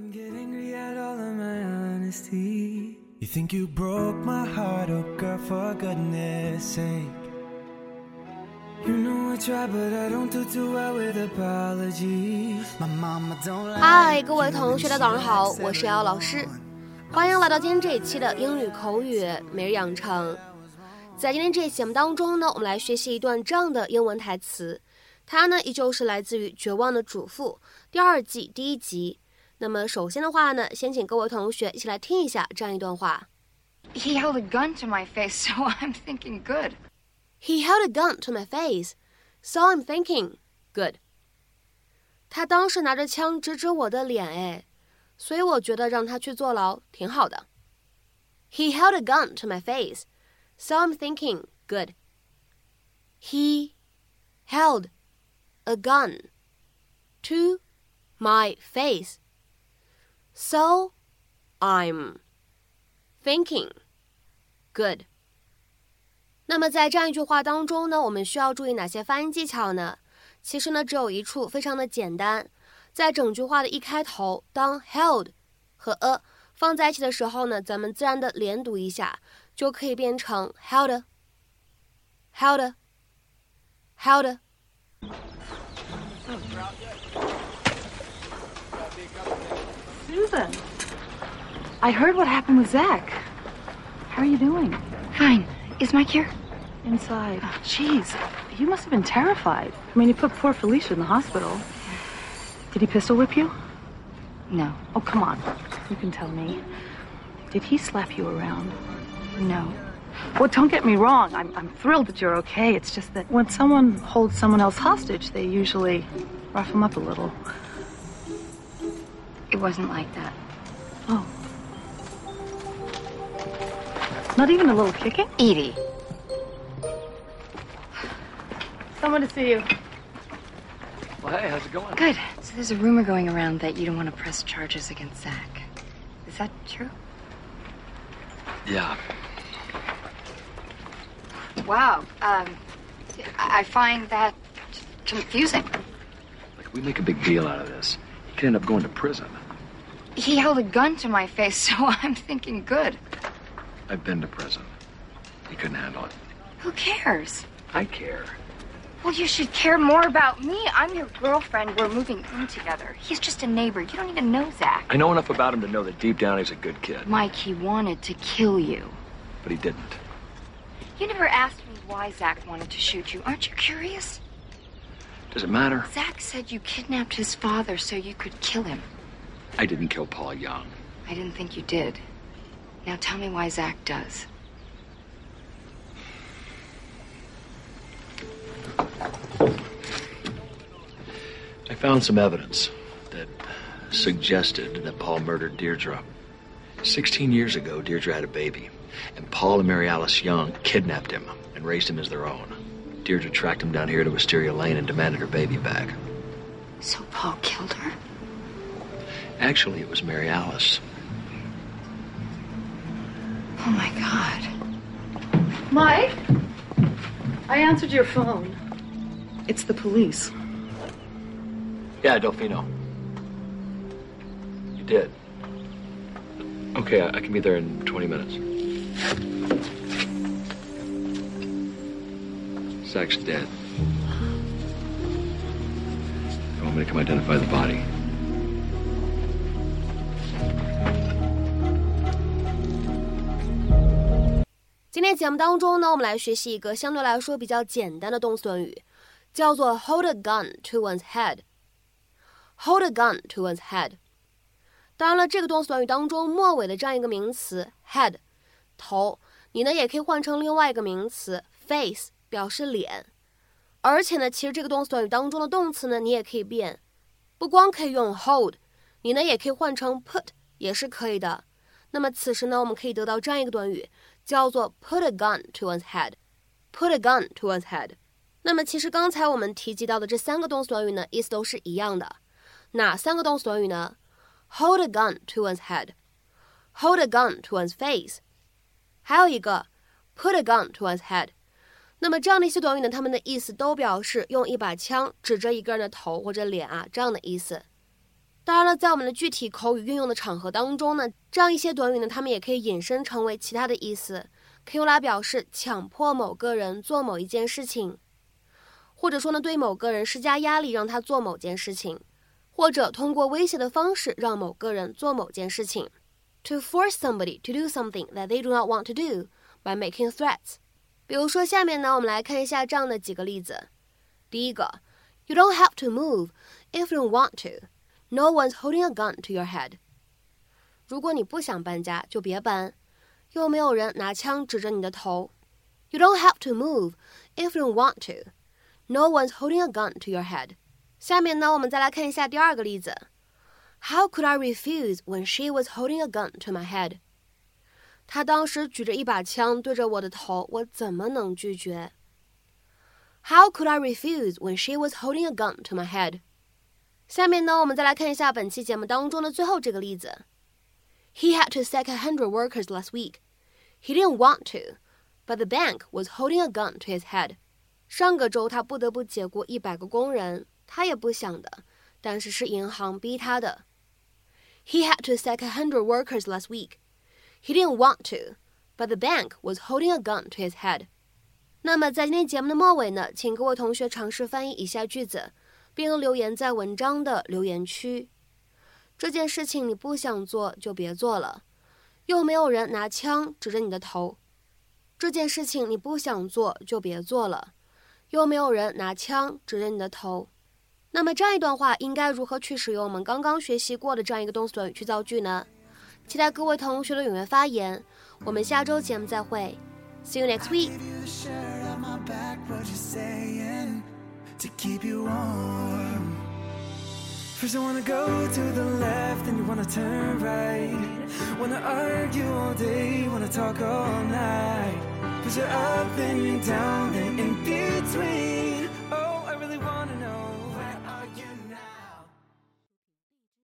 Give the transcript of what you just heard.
and get angry at all of my honesty. You think you broke my heart, oh girl, for goodness sake. You know I try, but I don't do too well with apologies. My mama don't like 嗨，各位同学，大家早上好，我是瑶瑶老师，欢迎来到今天这一期的英语口语每日养成。在今天这期节目当中呢，我们来学习一段这样的英文台词，它呢依旧是来自于《绝望的主妇》第二季第一集。那么首先的话呢，先请各位同学一起来听一下这样一段话。 He held a gun to my face, so I'm thinking good. He held a gun to my face, so I'm thinking, good. 他当时拿着枪指指我的脸，哎，所以我觉得让他去坐牢挺好的。He held a gun to my face, so I'm thinking, good. He held a gun to my face, so I'm thinking, good. 那么在这样一句话当中呢，我们需要注意哪些发音技巧呢？其实呢，只有一处非常的简单，在整句话的一开头，当 held 和 a 放在一起的时候呢，咱们自然的连读一下，就可以变成 held held held。 Susan, I heard what happened with Zach. How are you doing? Fine. Is Mike here? Inside. Oh, jeez, you must have been terrified. I mean, you put poor Felicia in the hospital. Did he pistol whip you? No. Oh, come on. You can tell me. Did he slap you around? No. Well, don't get me wrong. I'm, I'm thrilled that you're okay. It's just that when someone holds someone else hostage, they usually rough them up a little. It wasn't like that. Oh. Not even a little kicking? Edie. Someone to see you. Well, hey, how's it going? Good. So there's a rumor going around that you don't want to press charges against Zach. Is that true? Yeah. Wow. Um, I I find that confusing. Look, we make a big deal out of this. He could end up going to prison. He held a gun to my face, so I'm thinking good. I've been to prison. He couldn't handle it. Who cares? I care. Well, you should care more about me. I'm your girlfriend. We're moving in together. He's just a neighbor. You don't even know Zach. I know enough about him to know that deep down he's a good kid, Mike, he wanted to kill you. but he didn't. You never asked me why Zach wanted to shoot you. Aren't you curious? Does it matter? Zach said you kidnapped his father so you could kill him. I didn't kill Paul Young. I didn't think you did. Now tell me why Zach does. I found some evidence that suggested that Paul murdered Deirdre. Sixteen years ago, Deirdre had a baby, and Paul and Mary Alice Young kidnapped him and raised him as their own. Deirdre tracked him down here to Wisteria Lane and demanded her baby back. So Paul killed her? Actually, it was Mary Alice. Oh my god. Mike? I answered your phone. It's the police. Yeah, Delfino. You did. Okay, I, I can be there in 20 minutes. Zach's dead. You want me to come identify the body? 今天节目当中呢，我们来学习一个相对来说比较简单的动词短语，叫做 hold a gun to one's head。hold a gun to one's head。当然了，这个动词短语当中末尾的这样一个名词 head 头，你呢也可以换成另外一个名词 face 表示脸。而且呢，其实这个动词短语当中的动词呢，你也可以变，不光可以用 hold，你呢也可以换成 put 也是可以的。那么此时呢，我们可以得到这样一个短语。叫做 put a gun to one's head。put a gun to one's head。那么其实刚才我们提及到的这三个动词短语呢，意思都是一样的。哪三个动词短语呢？hold a gun to one's head，hold a gun to one's face，还有一个 put a gun to one's head。那么这样的一些短语呢，它们的意思都表示用一把枪指着一个人的头或者脸啊，这样的意思。 当然了，在我们的具体口语运用的场合当中呢，这样一些短语呢，它们也可以引申成为其他的意思，可以用来表示强迫某个人做某一件事情，或者说呢，对某个人施加压力让他做某件事情，或者通过威胁的方式让某个人做某件事情。To force somebody to do something that they do not want to do by making threats。比如说，下面呢，我们来看一下这样的几个例子。第一个，You don't have to move if you want to. No one's holding a gun to your head. 如果你不想搬家，就别搬，又没有人拿枪指着你的头。You don't have to move if you don't want to. No one's holding a gun to your head. 下面呢，我们再来看一下第二个例子。how could I refuse when she was holding a gun to my head? 她当时举着一把枪对着我的头，我怎么能拒绝？How could I refuse when she was holding a gun to my head? 下面呢，我们再来看一下本期节目当中的最后这个例子。He had to sack a hundred workers last week. He didn't want to, but the bank was holding a gun to his head. 上个周他不得不解雇一百个工人，他也不想的，但是是银行逼他的。he had to sack a hundred workers last week. He didn't want to, but the bank was holding a gun to his head. 那么在今天节目的末尾呢，请各位同学尝试翻译以下句子，并留言在文章的留言区。这件事情你不想做就别做了，又没有人拿枪指着你的头。这件事情你不想做就别做了，又没有人拿枪指着你的头。那么这样一段话应该如何去使用我们刚刚学习过的这样一个动词短语去造句呢？期待各位同学的踊跃发言。我们下周节目再会，See you next week. to keep you warm. First, I wanna go to the left, and you wanna turn right. Wanna argue all day, wanna talk all night. Cause you're up, and you're down, and in between. Oh, I really wanna know.